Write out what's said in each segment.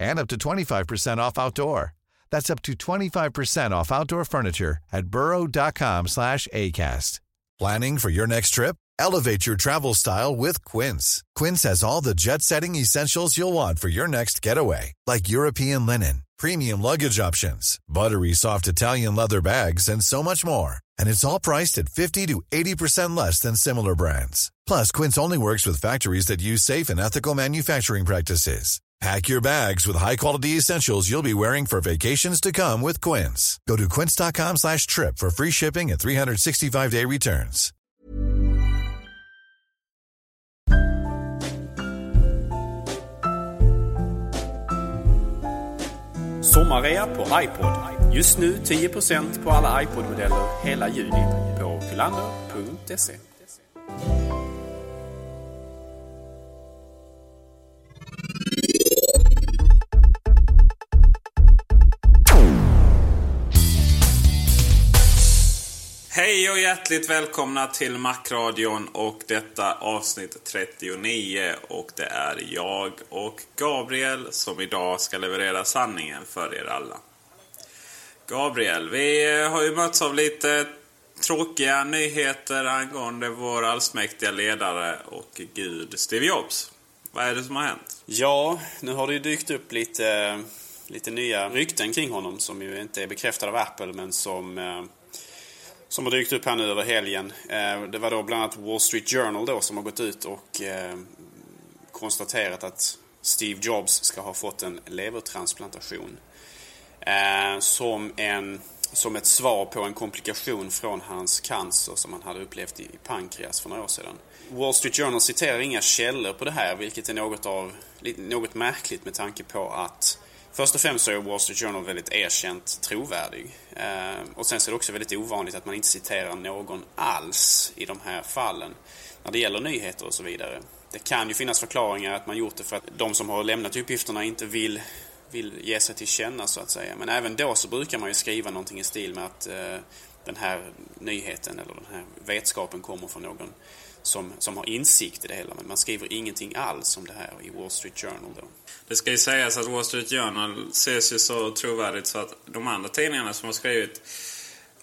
and up to 25% off outdoor. That's up to 25% off outdoor furniture at burrow.com slash ACAST. Planning for your next trip? Elevate your travel style with Quince. Quince has all the jet-setting essentials you'll want for your next getaway, like European linen, premium luggage options, buttery soft Italian leather bags, and so much more. And it's all priced at 50 to 80% less than similar brands. Plus, Quince only works with factories that use safe and ethical manufacturing practices. Pack your bags with high-quality essentials you'll be wearing for vacations to come with Quince. Go to quince.com slash trip for free shipping and 365-day returns. Sommarrea på iPod. Just nu 10% på alla iPod-modeller hela juni på filander.se. Hej och hjärtligt välkomna till Macradion och detta avsnitt 39. Och det är jag och Gabriel som idag ska leverera sanningen för er alla. Gabriel, vi har ju mötts av lite tråkiga nyheter angående vår allsmäktiga ledare och gud Steve Jobs. Vad är det som har hänt? Ja, nu har det ju dykt upp lite, lite nya rykten kring honom som ju inte är bekräftade av Apple men som, eh, som har dykt upp här nu över helgen. Eh, det var då bland annat Wall Street Journal då som har gått ut och eh, konstaterat att Steve Jobs ska ha fått en levertransplantation. Eh, som, en, som ett svar på en komplikation från hans cancer som han hade upplevt i, pankreas för några år sedan. Wall Street Journal citerar inga källor på det här vilket är något, av, något märkligt med tanke på att Först och främst så är Wall Street Journal väldigt erkänt trovärdig. Eh, och sen så är det också väldigt ovanligt att man inte citerar någon alls i de här fallen. När det gäller nyheter och så vidare. Det kan ju finnas förklaringar att man gjort det för att de som har lämnat uppgifterna inte vill, vill ge sig till känna så att säga. Men även då så brukar man ju skriva någonting i stil med att eh, den här nyheten eller den här vetskapen kommer från någon som, som har insikt i det hela. Men man skriver ingenting alls om det här i Wall Street Journal då. Det ska ju sägas att Wall Street Journal ses ju så trovärdigt så att de andra tidningarna som har skrivit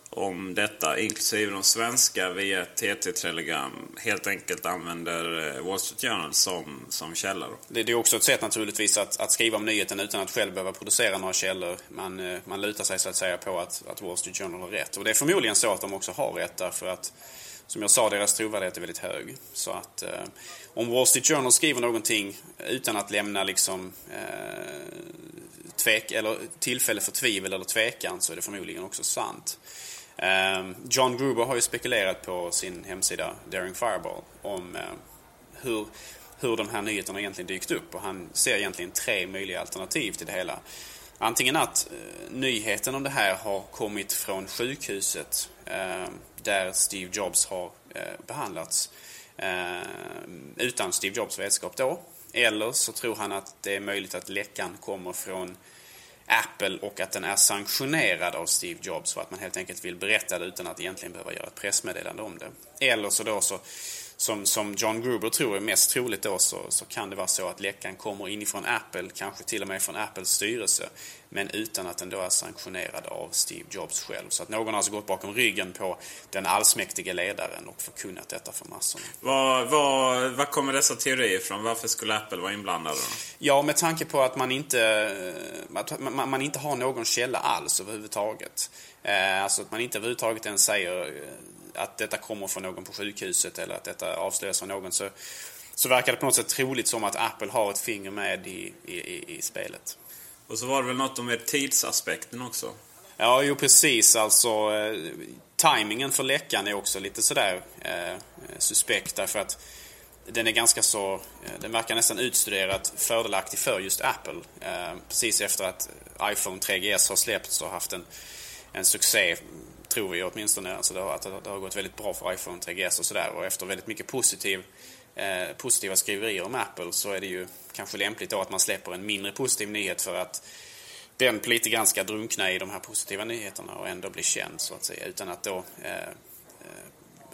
om detta, inklusive de svenska via TT-telegram, helt enkelt använder eh, Wall Street Journal som, som källa. Det det är också ett sätt naturligtvis att, att skriva om nyheten utan att själv behöva producera några källor. Man, eh, man lutar sig så att säga på att, att Wall Street Journal har rätt. Och det är förmodligen så att de också har rätt därför att som jag sa, deras trovärdighet är väldigt hög. Så att eh, om Wall Street Journal skriver någonting utan att lämna liksom eh, tvek, eller tillfälle för tvivel eller tvekan så är det förmodligen också sant. Eh, John Gruber har ju spekulerat på sin hemsida Daring Fireball om eh, hur, hur de här nyheterna egentligen dykt upp och han ser egentligen tre möjliga alternativ till det hela. Antingen att eh, nyheten om det här har kommit från sjukhuset eh, där Steve Jobs har eh, behandlats eh, utan Steve Jobs vetskap då. Eller så tror han att det är möjligt att läckan kommer från Apple och att den är sanktionerad av Steve Jobs för att man helt enkelt vill berätta det utan att egentligen behöva göra ett pressmeddelande om det. Eller så då så, som, som John Gruber tror är mest troligt då, så, så kan det vara så att läckan kommer inifrån Apple, kanske till och med från Apples styrelse, men utan att den då är sanktionerad av Steve Jobs själv. Så att någon har alltså gått bakom ryggen på den allsmäktige ledaren och förkunnat detta för massorna. Var, var, var kommer dessa teorier ifrån? Varför skulle Apple vara inblandade? då? Ja, med tanke på att man inte, att man, man inte har någon källa alls överhuvudtaget. Eh, alltså att man inte överhuvudtaget ens säger att detta kommer från någon på sjukhuset eller att detta avslöjas av någon så, så verkar det på något sätt troligt som att Apple har ett finger med i, i, i spelet. Och så var det väl något om tidsaspekten också? Ja, jo precis. Alltså, eh, timingen för läckan är också lite sådär eh, suspekt därför att den är ganska så, eh, den verkar nästan utstuderat fördelaktig för just Apple. Eh, precis efter att iPhone 3GS har släppts och haft en, en succé, tror vi åtminstone. Alltså det, har, att det har gått väldigt bra för iPhone 3GS och sådär. Och efter väldigt mycket positiv, eh, positiva skriverier om Apple så är det ju kanske lämpligt då att man släpper en mindre positiv nyhet för att den lite grann ska drunkna i de här positiva nyheterna och ändå bli känd så att säga. Utan att då eh, eh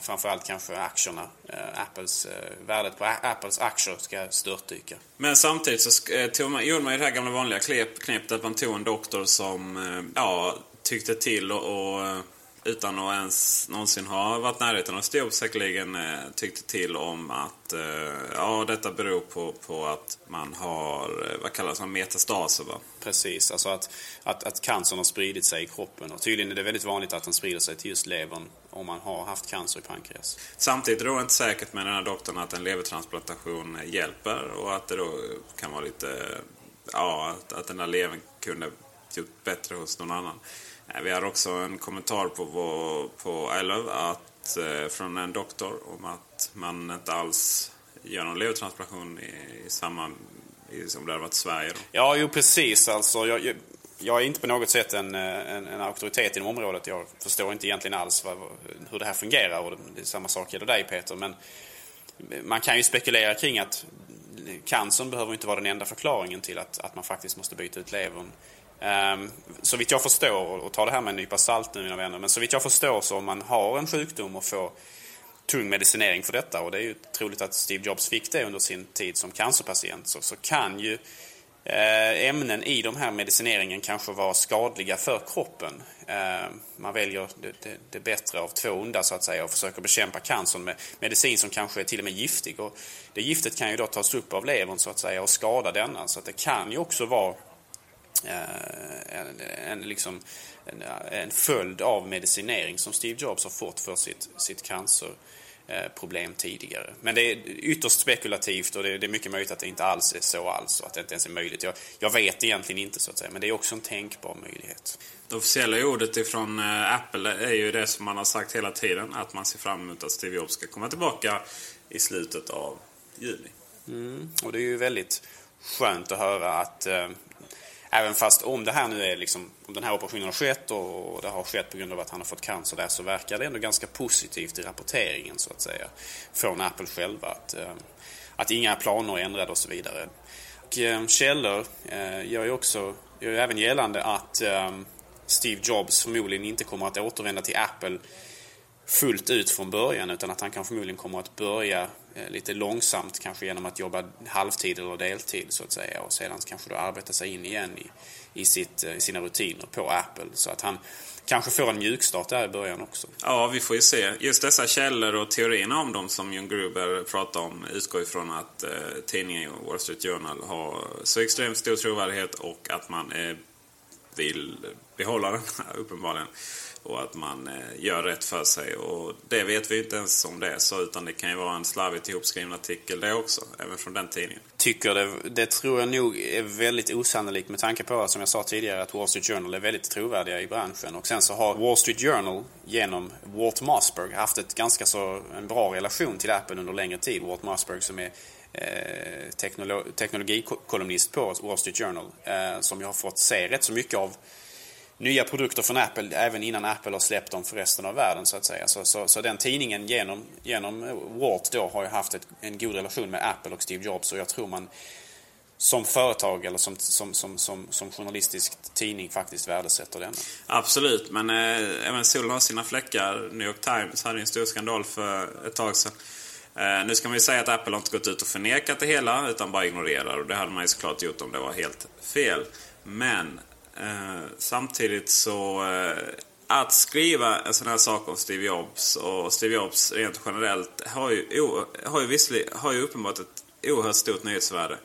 framförallt kanske aktierna, eh, Apples, eh, värdet på Apples aktier ska störtdyka. Men samtidigt så eh, tog man, gjorde man ju det här gamla vanliga knepet att man tog en doktor som eh, ja, tyckte till och, och utan att ens någonsin ha varit närheten av Steve säkerligen eh, tyckte till om att eh, ja, detta beror på, på att man har, eh, vad kallas det, metastaser va? Precis, alltså att, att, att cancern har spridit sig i kroppen. Och tydligen är det väldigt vanligt att den sprider sig till just levern om man har haft cancer i pankreas. Samtidigt är det inte säkert med den här doktorn att en levertransplantation hjälper och att det då kan vara lite, ja, att, att den här levern kunde gjort bättre hos någon annan. Eh, vi har också en kommentar på, vår på Love, att, eh, från en doktor om att man inte alls gör någon levertransplantation i, i samma i, som det hade varit i Sverige. Då. Ja, jo precis. Alltså, jag, jag är inte på något sätt en, eh, en, en auktoritet inom området. Jag förstår inte egentligen alls vad, hur det här fungerar. Och det, samma sak gäller dig Peter. Men man kan ju spekulera kring att cancern behöver inte vara den enda förklaringen till att, att man faktiskt måste byta ut levern. Ehm, så vitt jag förstår, och ta det här med en nypa salt nu mina vänner, men så vitt jag förstår så om man har en sjukdom och får tung medicinering för detta, och det är ju troligt att Steve Jobs fick det under sin tid som cancerpatient, så, så kan ju eh, ämnen i de här medicineringen kanske vara skadliga för kroppen. Ehm, man väljer det, det, det, bättre av två onda så att säga och försöker bekämpa cancern med medicin som kanske är till och med giftig. Och det giftet kan ju då tas upp av levern så att säga och skada denna. Så att det kan ju också vara en, en, liksom, en, en följd av medicinering som Steve Jobs har fått för sitt, sitt cancerproblem tidigare. Men det är ytterst spekulativt och det, är mycket möjligt att det inte alls är så alls och att det inte ens är möjligt. Jag, jag vet egentligen inte så att säga, men det är också en tänkbar möjlighet. Det officiella ordet ifrån eh, Apple är ju det som man har sagt hela tiden, att man ser fram emot att Steve Jobs ska komma tillbaka i slutet av juni. Mm, och det är ju väldigt skönt att höra att eh, Även fast om det här nu är liksom, om den här operationen har skett och det har skett på grund av att han har fått cancer där så verkar det ändå ganska positivt i rapporteringen så att säga. Från Apple själva. Att, eh, att inga planer är ändrade och så vidare. Och, eh, källor eh, gör ju också, gör ju även gällande att Steve Jobs förmodligen inte kommer att återvända till Apple fullt ut från början utan att han kan förmodligen kommer att börja Eh, lite långsamt kanske genom att jobba halvtid eller deltid så att säga och sedan kanske då arbeta sig in igen i, i, sitt, eh, i sina rutiner på Apple så att han kanske får en mjukstart där i början också. Ja, vi får ju se. Just dessa källor och teorierna om dem som John Gruber pratar om utgår ifrån att eh, tidningen Wall Street Journal har så extremt stor trovärdighet och att man eh, vill behålla den uppenbarligen och att man eh, gör rätt för sig. Och det vet vi inte ens om det är så, utan det kan ju vara en slarvigt ihopskriven artikel det också, även från den tidningen. Tycker det, det tror jag nog är väldigt osannolikt med tanke på, som jag sa tidigare, att Wall Street Journal är väldigt trovärdiga i branschen. Och sen så har Wall Street Journal genom Walt Mossberg haft ett ganska så en bra relation till Apple under längre tid. Walt Mossberg som är eh, teknolo teknologikolumnist på Wall Street Journal, eh, som jag har fått se rätt så mycket av nya produkter från Apple även innan Apple har släppt dem för resten av världen så att säga. Så, så, så den tidningen genom, genom Walt då har ju haft ett, en god relation med Apple och Steve Jobs och jag tror man som företag eller som, som, som, som, som journalistisk tidning faktiskt värdesätter denna. Absolut, men eh, även solen har sina fläckar. New York Times hade en stor skandal för ett tag sedan. Eh, nu ska man ju säga att Apple har inte gått ut och förnekat det hela utan bara ignorerar och det hade man ju såklart gjort om det var helt fel. Men Eh, samtidigt så eh, att skriva en sån här sak om Steve Jobs och Steve Jobs rent generellt har ju, har ju, har ju uppenbart ett oerhört stort nyhetsvärde.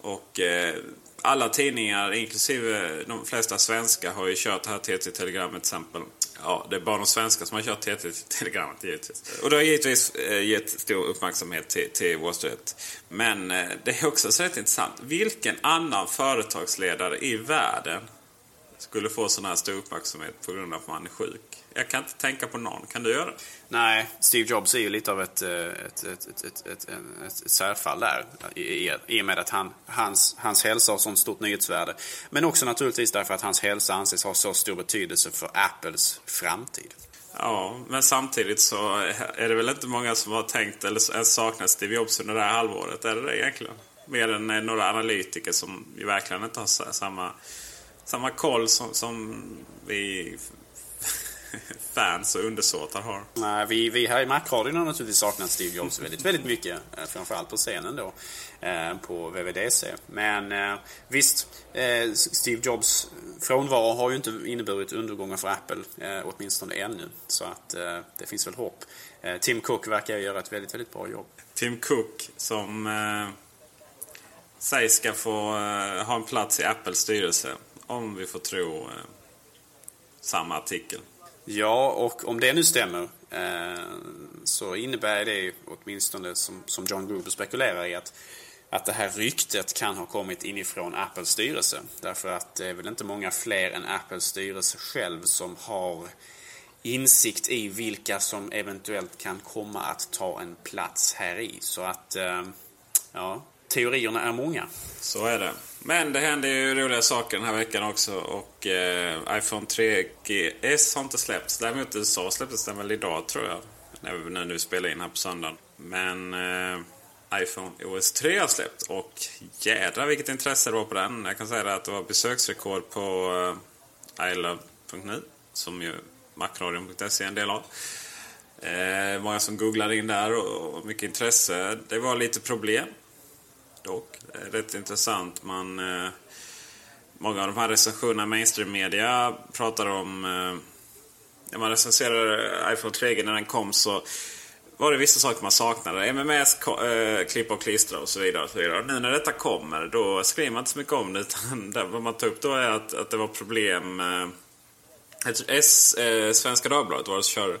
Och eh, alla tidningar, inklusive de flesta svenska, har ju kört det här TT-telegrammet till exempel. Ja, det är bara de svenska som har kört TT-telegrammet givetvis. Och det har givetvis eh, gett stor uppmärksamhet till, till Wall Street. Men eh, det är också så rätt intressant. Vilken annan företagsledare i världen skulle få sån här stor uppmärksamhet på grund av att man är sjuk? Jag kan inte tänka på någon. Kan du göra det? Nej, Steve Jobs är ju lite av ett, ett, ett, ett, ett, ett, särfall där. I, I och med att han, hans, hans hälsa har sånt stort nyhetsvärde. Men också naturligtvis därför att hans hälsa anses ha så stor betydelse för Apples framtid. Ja, men samtidigt så är det väl inte många som har tänkt eller ens saknat Steve Jobs under det här halvåret. Är det det egentligen? Mer än några analytiker som ju verkligen inte har samma, samma koll som, som vi fans och undersåtar har. Nej, vi, vi här i Macradion har naturligtvis saknat Steve Jobs väldigt, väldigt mycket. Eh, framförallt på scenen då. Eh, på VVDC. Men eh, visst, Steve Jobs frånvaro har ju inte inneburit undergångar för Apple. Åtminstone ännu. Så att det finns väl hopp. Tim Cook verkar göra ett väldigt, väldigt bra jobb. Tim Cook som sägs ska få ha en plats i Apples styrelse. Om vi får tro eh, samma artikel. Ja, och om det nu stämmer eh, så innebär det åtminstone som, som John Gruber spekulerar i att, att det här ryktet kan ha kommit inifrån Apples styrelse. Därför att det är väl inte många fler än Apples styrelse själv som har insikt i vilka som eventuellt kan komma att ta en plats här i. Så att, eh, ja, teorierna är många. Så är det. Men det händer ju roliga saker den här veckan också och eh, iPhone 3GS har inte släppts. Däremot i USA släpptes den väl idag tror jag. När vi nu spelar in här på söndagen. Men eh, iPhone OS 3 har släppt och jädra vilket intresse det var på den. Jag kan säga att det var besöksrekord på eh, ilove.nu som ju macradion.se är en del av. Eh, många som googlade in där och, och mycket intresse. Det var lite problem dock. Eh, rätt intressant. Man, eh, många av de här recensionerna i mainstream-media pratar om... Eh, när man recenserade eh, iPhone 3G när den kom så var det vissa saker man saknade. MMS, eh, klippa och klistra och så vidare. Och så vidare. Nu när detta kommer då skriver man inte så mycket om det. Utan det, vad man tar upp då är att, att det var problem. Eh, S, eh, Svenska Dagbladet var det som körde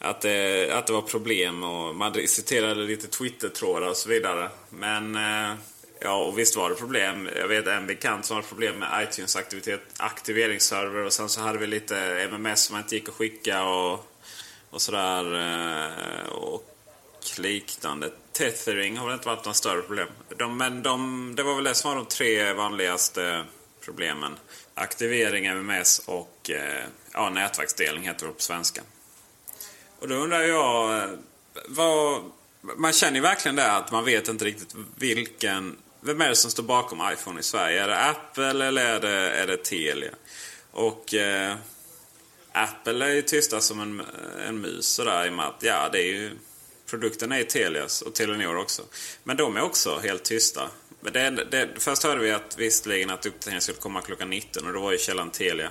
att det, att det var problem och man citerade lite Twitter-trådar och så vidare. Men eh, ja, och visst var det problem. Jag vet en bekant som har problem med iTunes aktivitet, aktiveringsserver och sen så hade vi lite MMS som inte gick att skicka och, och sådär. Eh, och liknande. Tethering har väl inte varit några större problem. De, men de, det var väl det som var de tre vanligaste problemen. Aktivering, MMS och eh, ja, nätverksdelning heter det på svenska. Och då undrar jag, eh, vad, man känner ju verkligen det att man vet inte riktigt vilken, vem är det som står bakom iPhone i Sverige? Är det Apple eller är det, är det Telia? Och eh, Apple är ju tysta som en, en mus sådär i och med att ja, det är ju, produkten är Telias och Telenor också. Men de är också helt tysta. Men det, det, först hörde vi att visserligen att uppdateringen skulle komma klockan 19 och då var ju källan Telia.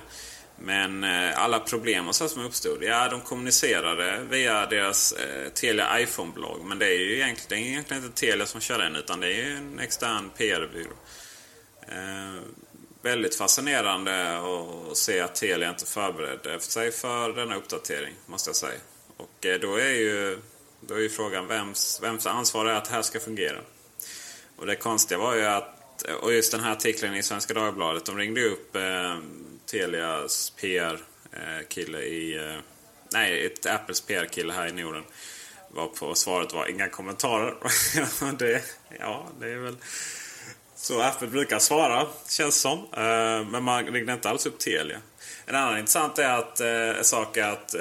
Men eh, alla problem och så som uppstod, ja de kommunicerade via deras eh, Telia iPhone-blogg. Men det är ju egentligen, det är egentligen inte Telia som kör den utan det är ju en extern PR-byrå. Eh, väldigt fascinerande att se att Telia inte förberedde sig för denna uppdatering, måste jag säga. Och eh, då är ju, då är ju frågan vems, vems ansvar är att det här ska fungera. Och det konstiga var ju att, och just den här artikeln i Svenska Dagbladet, de ringde upp eh, Telias PR-kille eh, i... Eh, nej, ett Apples PR-kille här i Norden. Var på svaret var inga kommentarer. det, ja, det är väl så Apple brukar svara, känns som. Eh, men man ringde inte alls upp Telia. En annan intressant är att, eh, sak är att eh,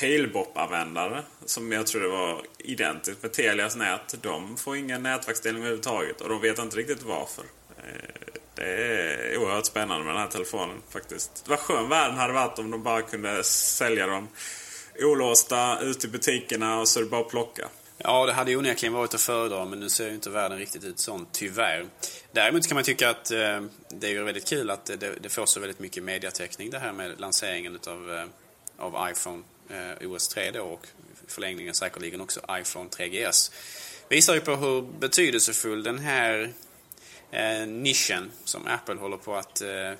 Halebop-användare, som jag tror det var identiskt med Telias nät, de får ingen nätverksdelning överhuvudtaget. Och de vet inte riktigt varför. Det är oerhört spännande med den här telefonen faktiskt. Vad skön världen hade varit om de bara kunde sälja dem olåsta ut i butikerna och så är det bara att plocka. Ja, det hade onekligen varit att föredra men nu ser ju inte världen riktigt ut sån, tyvärr. Däremot kan man tycka att eh, det är ju väldigt kul att det, det, får så väldigt mycket mediatäckning det här med lanseringen utav, eh, av iPhone eh, OS 3 då och förlängningen säkerligen också iPhone 3GS. Visar ju på hur betydelsefull den här eh, nischen som Apple håller på att eh, eh,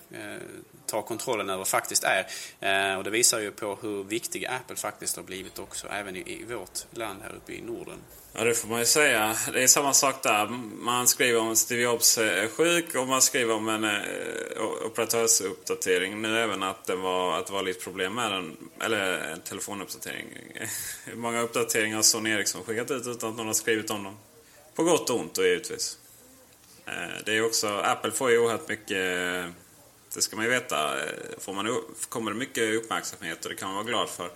ta kontrollen över faktiskt är. Eh, och det visar ju på hur viktig Apple faktiskt har blivit också, även i, i vårt land här uppe i Norden. Ja, det får man ju säga. Det är samma sak där. Man skriver om att Steve Jobs är sjuk och man skriver om en eh, operatörsuppdatering. Nu även att det, var, att det var lite problem med den. Eller en telefonuppdatering. Hur många uppdateringar har Sony Ericsson skickat ut utan att någon har skrivit om dem? På gott och ont då givetvis. Eh, det är också, Apple får ju oerhört mycket, det ska man ju veta, eh, får man, kommer det mycket uppmärksamhet och det kan man vara glad för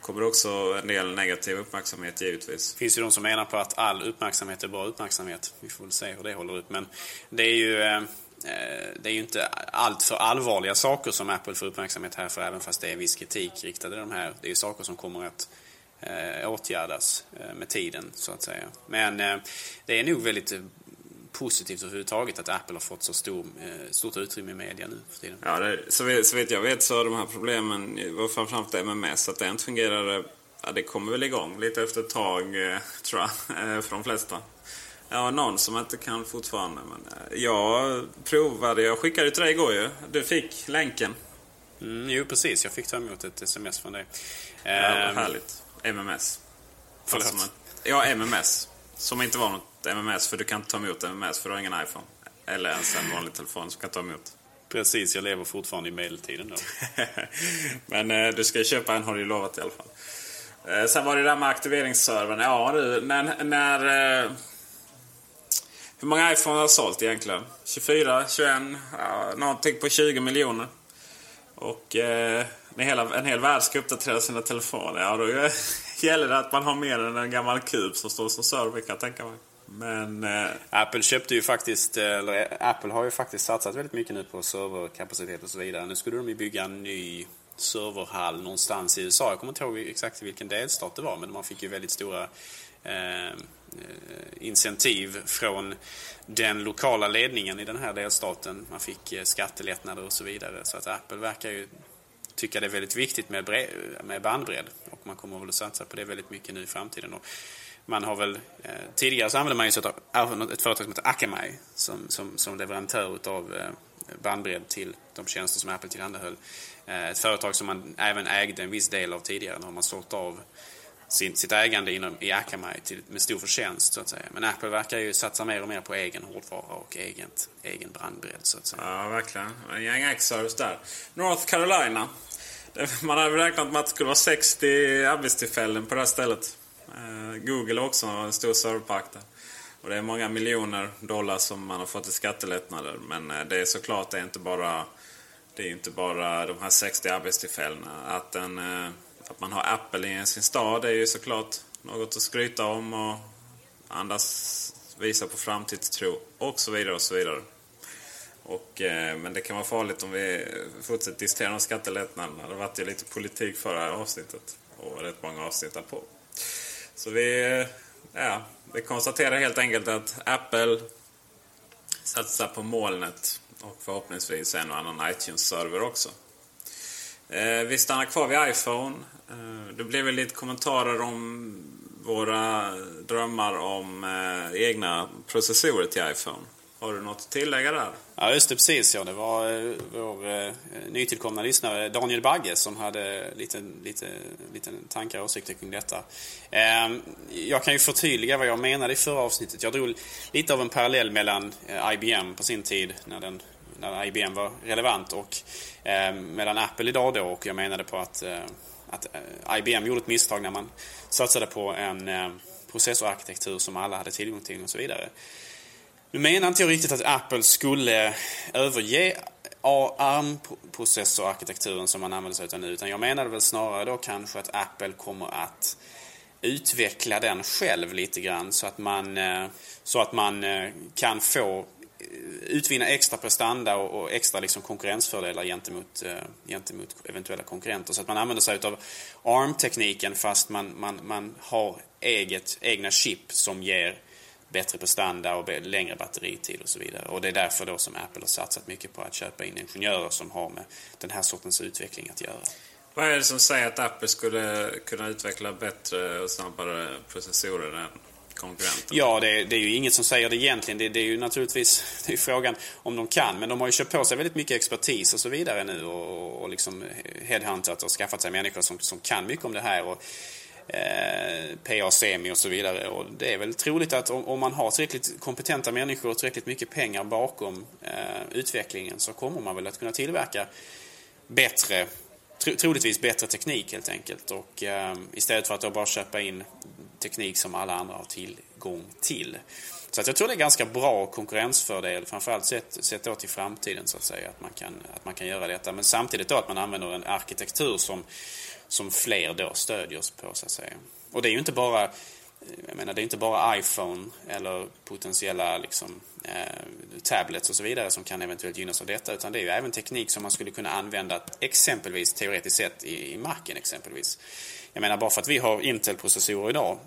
kommer också en del negativ uppmärksamhet givetvis. Det finns ju de som menar på att all uppmärksamhet är bra uppmärksamhet. Vi får väl se hur det håller upp. Men det är ju, eh, det är ju inte allt för allvarliga saker som Apple får uppmärksamhet här för, även fast det är viss kritik riktad i de här. Det är ju saker som kommer att åtgärdas med tiden, så att säga. Men det är nog väldigt positivt överhuvudtaget att Apple har fått så stor, eh, stort utrymme i media nu för tiden. Ja, det, så, vet, så vet jag vet så har de här problemen framförallt MMS, att det inte fungerade. Ja, det kommer väl igång lite efter ett tag, eh, tror jag, eh, för de flesta. Ja, någon som inte kan fortfarande. Men jag provade, jag skickade till dig igår ju. Du fick länken. Mm, jo, precis. Jag fick ta emot ett sms från dig. Ja, ehm, härligt. MMS. Förlåt? Ja, MMS. Som inte var något MMS, för du kan inte ta emot MMS för du har ingen iPhone. Eller ens en vanlig telefon som kan ta emot. Precis, jag lever fortfarande i medeltiden då. Men eh, du ska köpa en har du ju lovat i alla fall. Eh, sen var det där med aktiveringsservern. Ja du, när... när eh, hur många iPhone har sålt egentligen? 24, 21, ja, någonting på 20 miljoner. Och eh, när hela, en hel värld ska uppdatera sina telefoner, ja då gäller det att man har mer än en gammal kub som står som server kan jag tänka mig. Men... Eh... Apple köpte ju faktiskt, eh, eller eh, Apple har ju faktiskt satsat väldigt mycket nu på serverkapacitet och så vidare. Nu skulle de ju bygga en ny serverhall någonstans i USA. Jag kommer inte ihåg exakt vilken delstat det var, men man fick ju väldigt stora eh, eh, incentiv från den lokala ledningen i den här delstaten. Man fick skattelättnader och så vidare. Så att Apple verkar ju tycka det är väldigt viktigt med, med bandbredd. Och man kommer väl att satsa på det väldigt mycket nu i framtiden. Och man har väl, eh, tidigare så använde man ju sig av ett företag som heter Akamai som, som, som leverantör av eh, bandbredd till de tjänster som Apple tillhandahöll. Eh, ett företag som man även ägde en viss del av tidigare. Nu har man sålt av sin, sitt ägande inom, i Akamai till, med stor förtjänst så att säga. Men Apple verkar ju satsa mer och mer på egen hårdvara och egen, egen brandbredd så att säga. Ja, verkligen. En gäng X-service där. North Carolina. Man hade räknat med att det skulle vara 60 arbetstillfällen på det här stället. Eh, Google också har en stor serverpark där. Och det är många miljoner dollar som man har fått i skattelättnader. Men eh, det är såklart det är inte bara, det är inte bara de här 60 arbetstillfällena. Att, en, eh, att man har Apple i sin stad är ju såklart något att skryta om och andas, visa på framtidstro och så vidare och så vidare. Och, men det kan vara farligt om vi fortsätter diskutera de skattelättnaderna. Det har varit ju lite politik förra avsnittet och rätt många avsnitt på. Så vi, eh, ja, vi konstaterar helt enkelt att Apple satsar på molnet och förhoppningsvis en och annan iTunes-server också. Eh, vi stannar kvar vid iPhone. Eh, det blev väl lite kommentarer om våra drömmar om egna processorer till iPhone. Har du något att tillägga där? Ja, just det. Precis. Ja. Det var eh, vår eh, nytillkomna lyssnare Daniel Bagge som hade lite, lite, lite tankar och åsikter kring detta. Eh, jag kan ju förtydliga vad jag menade i förra avsnittet. Jag drog lite av en parallell mellan eh, IBM på sin tid, när, den, när IBM var relevant, och eh, mellan Apple idag då. Och jag menade på att, eh, att eh, IBM gjorde ett misstag när man satsade på en eh, processorarkitektur som alla hade tillgång till och så vidare. Nu menar inte jag riktigt att Apple skulle överge ARM-processorarkitekturen som man använder sig av nu. Utan jag menade väl snarare då kanske att Apple kommer att utveckla den själv lite grann så att man, eh, så att man eh, kan få eh, utvinna extra prestanda och, extra liksom konkurrensfördelar gentemot, gentemot eventuella konkurrenter. Så att man använder sig av ARM-tekniken fast man, man, man har eget, egna chip som ger bättre prestanda och längre batteritid och så vidare. Och det är därför då som Apple har satsat mycket på att köpa in ingenjörer som har med den här sortens utveckling att göra. Vad är det som säger att Apple skulle kunna utveckla bättre och snabbare processorer än konkurrenten. Ja, det, det, är ju inget som säger det egentligen. Det, det är ju naturligtvis det är frågan om de kan. Men de har ju köpt på sig väldigt mycket expertis och så vidare nu och, och liksom headhuntat och skaffat sig människor som, som kan mycket om det här. Och, eh, PA Semi och så vidare. Och det är väl troligt att om, om man har tillräckligt kompetenta människor och tillräckligt mycket pengar bakom eh, utvecklingen så kommer man väl att kunna tillverka bättre troligtvis bättre teknik helt enkelt. Och eh, istället för att då bara köpa in teknik som alla andra har tillgång till. Så att jag tror det är ganska bra konkurrensfördel, framförallt sett, sett då till framtiden så att säga, att man, kan, att man kan göra detta. Men samtidigt då att man använder en arkitektur som, som fler då stödjer på så att säga. Och det är ju inte bara jag menar, det är inte bara iPhone eller potentiella liksom, eh, tablets och så vidare som kan eventuellt gynnas av detta. Utan det är ju även teknik som man skulle kunna använda exempelvis teoretiskt sett i, i marken exempelvis. Jag menar bara för att vi har Intel-processorer idag.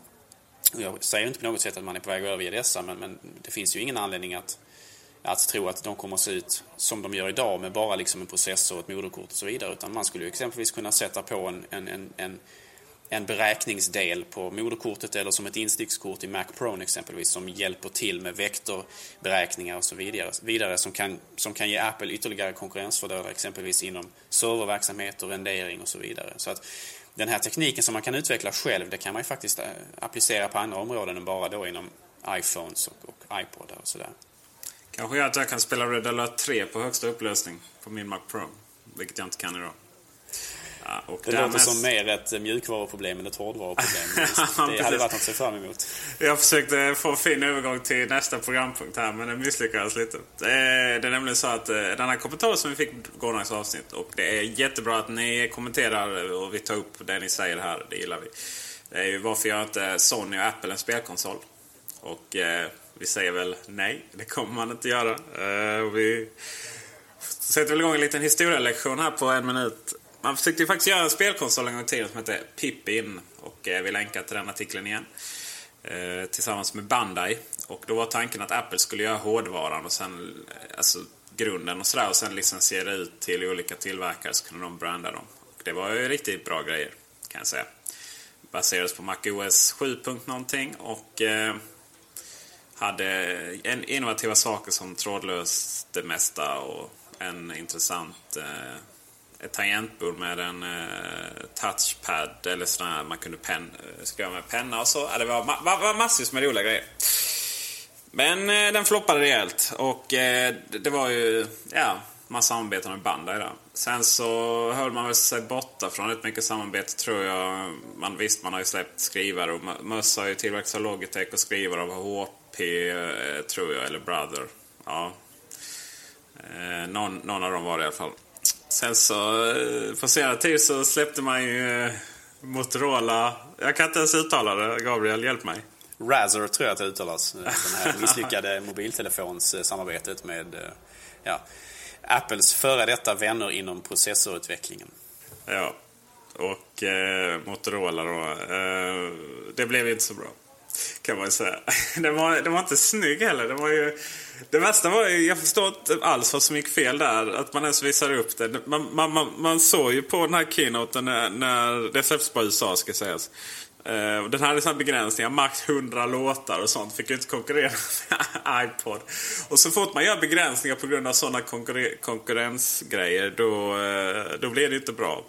Och jag säger inte på något sätt att man är på väg att överge dessa men, men det finns ju ingen anledning att, att tro att de kommer att se ut som de gör idag med bara liksom en processor, ett moderkort och så vidare. Utan man skulle ju exempelvis kunna sätta på en, en, en, en en beräkningsdel på moderkortet eller som ett instickskort i Mac Pro exempelvis som hjälper till med vektorberäkningar och så vidare, vidare som, kan, som kan ge Apple ytterligare konkurrensfördelar exempelvis inom serververksamhet och rendering och så vidare. Så att den här tekniken som man kan utveckla själv det kan man ju faktiskt eh, applicera på andra områden än bara då inom iPhones och, och iPodar och sådär. Kanske gör att jag kan spela Red Alert 3 på högsta upplösning på min Mac Pro. Vilket jag inte kan idag. Ja, det låter mest... som mer ett mjukvaruproblem än ett hårdvaruproblem. det hade varit något att se fram emot. Jag försökte få en fin övergång till nästa programpunkt här men det misslyckades lite. Det är nämligen så att eh, den här kommentaren som vi fick på gårdagens avsnitt och det är jättebra att ni kommenterar och vi tar upp det ni säger här. Det gillar vi. Det är ju varför gör inte Sony och Apple en spelkonsol? Och eh, vi säger väl nej, det kommer man inte göra. Eh, och vi sätter väl igång en liten historielektion här på en minut. Man försökte ju faktiskt göra en spelkonsol en gång i tiden som hette Pippin. Och eh, vi länkar till den artikeln igen. Eh, tillsammans med Bandai. Och då var tanken att Apple skulle göra hårdvaran och sen alltså grunden och sådär. Och sen licensiera ut till olika tillverkare så kunde de branda dem. Och det var ju riktigt bra grejer kan jag säga. Baserades på MacOS 7. någonting och eh, hade en innovativa saker som trådlöst det mesta och en intressant eh, ett tangentbord med en eh, touchpad eller sådär man kunde pen, eh, skriva med penna och så. Ja, det var, ma var massvis med roliga grejer. Men eh, den floppade rejält och eh, det var ju ja, massa samarbeten med Bandai där. Sen så höll man väl sig borta från rätt mycket samarbete tror jag. Man, visst, man har ju släppt skrivare och Möss har ju tillverkats av Logitech och skrivare av HP eh, tror jag, eller Brother. Ja. Eh, någon, någon av dem var det i alla fall. Sen så eh, på senare tid så släppte man ju Motorola. Jag kan inte ens uttala det. Gabriel, hjälp mig. Razer tror jag att det uttalas. Den här misslyckade mobiltelefonssamarbetet med ja, Apples före detta vänner inom processorutvecklingen. Ja, och eh, Motorola då. Eh, det blev inte så bra. Kan man ju säga. Den var, den var inte snygg heller. Den var ju det värsta var ju, jag förstår inte alls vad som gick fel där. Att man ens visade upp det. Man, man, man, man såg ju på den här keynoten när, när det släpptes på USA ska sägas. Uh, eh, den hade sådana begränsningar, max 100 låtar och sånt. Fick ju inte konkurrera med iPod. Och så fort man gör begränsningar på grund av sådana konkurrensgrejer då, eh, då blir det inte bra.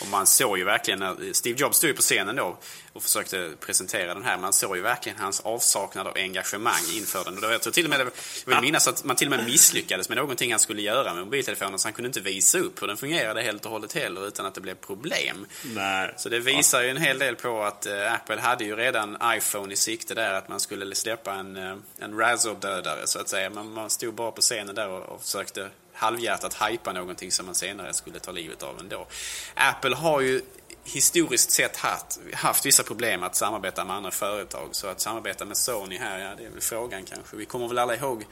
Och man såg ju verkligen, när Steve Jobs stod på scenen då och försökte presentera den här. Man såg ju verkligen hans avsaknad av engagemang inför den. Och jag tror till och med, jag vill minnas att man till och med misslyckades med någonting han skulle göra med mobiltelefonen. Så han kunde inte visa upp hur den fungerade helt och hållet heller utan att det blev problem. Nej. Så det visar ju en hel del på att äh, Apple hade ju redan iPhone i sikte där. Att man skulle släppa en, äh, en Razor-dödare så att säga. Men man stod bara på scenen där och, och försökte halvhjärtat hypa någonting som man senare skulle ta livet av ändå. Apple har ju historiskt sett haft, haft vissa problem att samarbeta med andra företag. Så att samarbeta med Sony här, ja det är väl frågan kanske. Vi kommer väl alla ihåg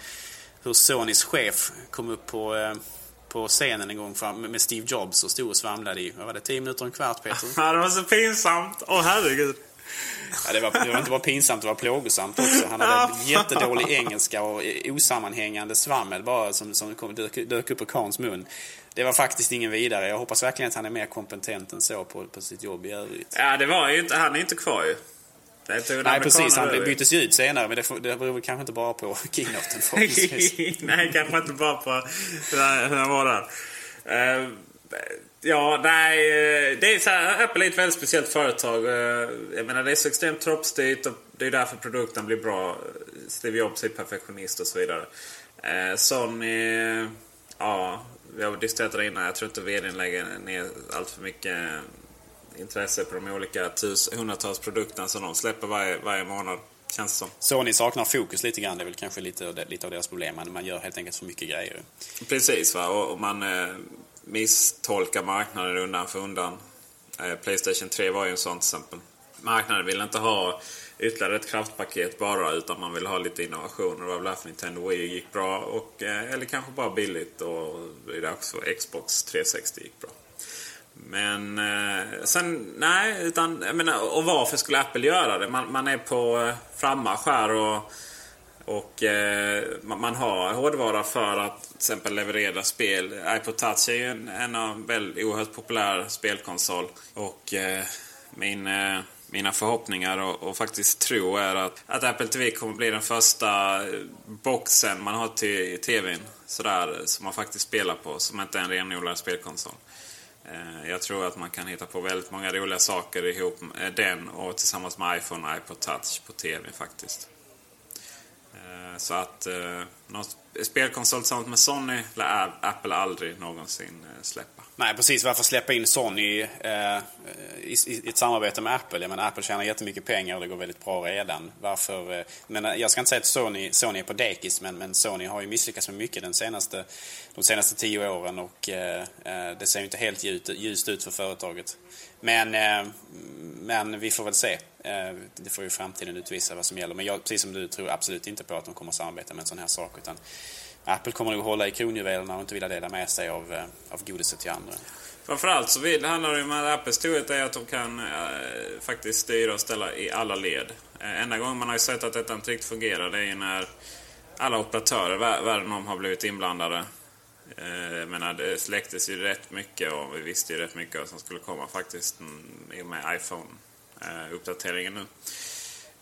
hur Sonys chef kom upp på, eh, på scenen en gång fram, med Steve Jobs och stod och svamlade i, vad var det, 10 minuter och en kvart Peter? Ja, det var så pinsamt. Åh herregud. Ja, det, var, det var inte bara pinsamt, det var plågosamt också. Han hade jättedålig engelska och osammanhängande svammel bara som, som kom, dök, dök upp ur Kans mun. Det var faktiskt ingen vidare. Jag hoppas verkligen att han är mer kompetent än så på, på sitt jobb i övrigt. Ja, det var ju inte, han är inte kvar ju. Nej, precis. Han byttes ju ut senare, men det, det beror kanske inte bara på keynoten förhoppningsvis. nej, kanske inte bara på hur han var där. Uh, ja, nej. Eh, det är så här, Apple är ett väldigt speciellt företag. Uh, jag menar, det är så extremt troppstyrt och det är därför produkten blir bra. Steve Jobs är perfektionist och så vidare. Uh, Sony, ja, vi har diskuterat det innan. Jag tror inte vdn lägger ner allt för mycket intresse på de olika tus, hundratals produkterna som de släpper varje, varje månad. Känns det som. Sony saknar fokus lite grann. Det är väl kanske lite, lite av deras problem. Man gör helt enkelt för mycket grejer. Precis, va? och, man eh, misstolkar marknaden undan för undan. Playstation 3 var ju en sån till exempel. Marknaden vill inte ha ytterligare ett kraftpaket bara utan man vill ha lite innovationer. Det var väl därför Nintendo Wii gick bra. Och, eh, eller kanske bara billigt och det är också Xbox 360 gick bra. Men eh, sen, nej, utan jag menar, och varför skulle Apple göra det? Man, man är på frammarsch här och, och eh, man har hårdvara för att till exempel leverera spel. iPod Touch är ju en, en av väldigt oerhört populär spelkonsol. Och eh, min, eh, mina förhoppningar och, och, faktiskt tro är att, att Apple TV kommer bli den första eh, boxen man har till TVn. Sådär, som man faktiskt spelar på, som inte är en renodlad spelkonsol. Eh, jag tror att man kan hitta på väldigt många roliga saker ihop med den och tillsammans med iPhone och iPod Touch på TV faktiskt. Eh, så att eh, något någon spelkonsol tillsammans med Sony lär Apple aldrig någonsin eh, släppa. Nej, precis. Varför släppa in Sony eh, i, i, ett samarbete med Apple? Jag menar, Apple tjänar jättemycket pengar och det går väldigt bra redan. Varför? Eh, men eh, jag ska inte säga att Sony, Sony är på dekis, men, men Sony har ju misslyckats med mycket den senaste, de senaste tio åren och eh, eh det ser ju inte helt ljust, ljust ut för företaget. Men, eh, men vi får väl se. Eh, det får ju framtiden utvisa vad som gäller. Men jag, precis som du, tror absolut inte på att de kommer att samarbeta med en sån här sak. Utan Apple kommer nog hålla i kronjuvelerna och inte vilja dela med sig av, eh, av godiset till andra. Framförallt så vill, handlar det om att Apples storhet är att de kan äh, faktiskt styra och ställa i alla led. Äh, enda gången man har sett att detta inte riktigt fungerar det är ju när alla operatörer världen om har blivit inblandade. Eh, jag menar, det släcktes ju rätt mycket och vi visste ju rätt mycket vad som skulle komma faktiskt mm, i och med iPhone-uppdateringen nu.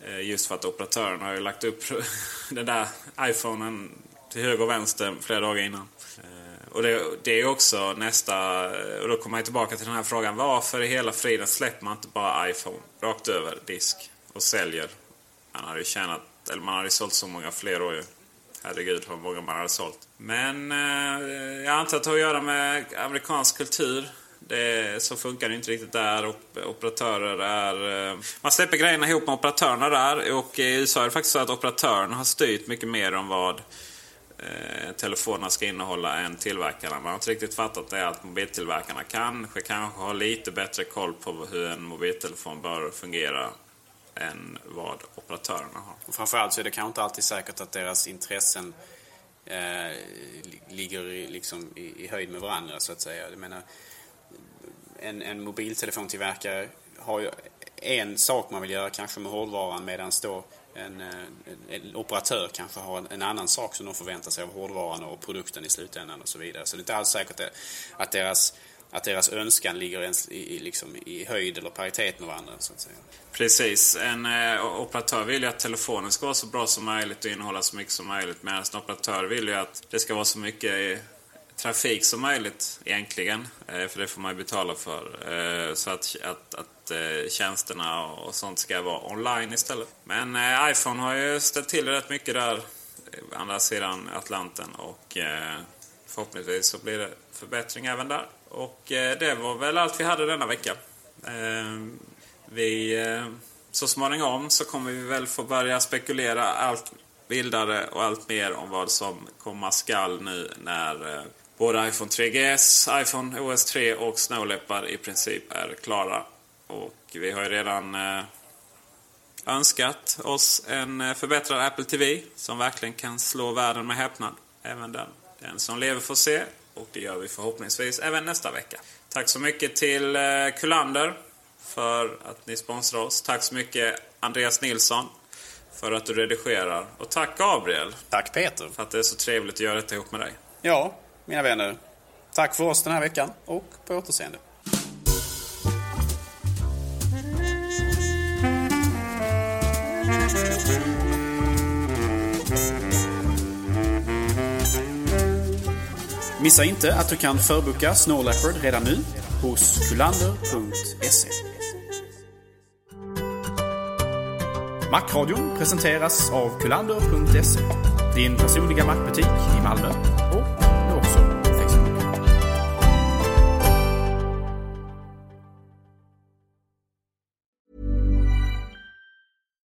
Eh, just för att operatören har ju lagt upp den där iPhonen till höger och vänster flera dagar innan. Eh, och det, det är också nästa... Och då kommer man tillbaka till den här frågan. Varför i hela friden släpper man inte bara iPhone rakt över disk och säljer? Man hade ju tjänat... Eller man hade ju sålt så många fler år ju. Herregud vad många man hade sålt. Men eh, jag antar att det har att göra med amerikansk kultur. Det, så funkar det inte riktigt där. Operatörer är... Eh, man släpper grejerna ihop med operatörerna där. Och i USA är det faktiskt så att operatörerna har styrt mycket mer om vad eh, telefonerna ska innehålla än tillverkarna. Man har inte riktigt fattat det att mobiltillverkarna kanske, kanske har lite bättre koll på hur en mobiltelefon bör fungera än vad operatörerna har. Och framförallt så är det kanske inte alltid säkert att deras intressen eh, ligger i, liksom, i, i, höjd med varandra så att säga. Jag menar, en, en mobiltelefontillverkare har ju en sak man vill göra kanske med hårdvaran medan då en, en, en, operatör kanske har en, en, annan sak som de förväntar sig av hårdvaran och produkten i slutändan och så vidare. Så det är inte alls säkert att deras, att deras önskan ligger ens i, liksom, i höjd eller paritet med varandra. Så att säga. Precis. En eh, operatör vill ju att telefonen ska vara så bra som möjligt och innehålla så mycket som möjligt. Medan en operatör vill ju att det ska vara så mycket trafik som möjligt egentligen. Eh, för det får man ju betala för. Eh, så att, att, att eh, tjänsterna och sånt ska vara online istället. Men eh, iPhone har ju ställt till rätt mycket där eh, andra sidan Atlanten. Och eh, förhoppningsvis så blir det förbättring även där. Och det var väl allt vi hade denna vecka. Vi, så småningom så kommer vi väl få börja spekulera allt vildare och allt mer om vad som komma skall nu när Både iPhone 3GS, iPhone OS 3 och Snow Leopard i princip är klara. Och vi har ju redan eh, önskat oss en eh, förbättrad Apple TV som verkligen kan slå världen med häpnad. Även den. Den som lever får se och det gör vi förhoppningsvis även nästa vecka. Tack så mycket till eh, Kullander för att ni sponsrar oss. Tack så mycket Andreas Nilsson för att du redigerar. Och tack Gabriel. Tack Peter. För att det är så trevligt att göra detta ihop med dig. Ja, mina vänner. Tack för oss den här veckan och på återseende. Missa inte att du kan förboka Snow Leopard redan nu hos kulander.se. Macradion presenteras av kulander.se. Din personliga mackbutik i Malmö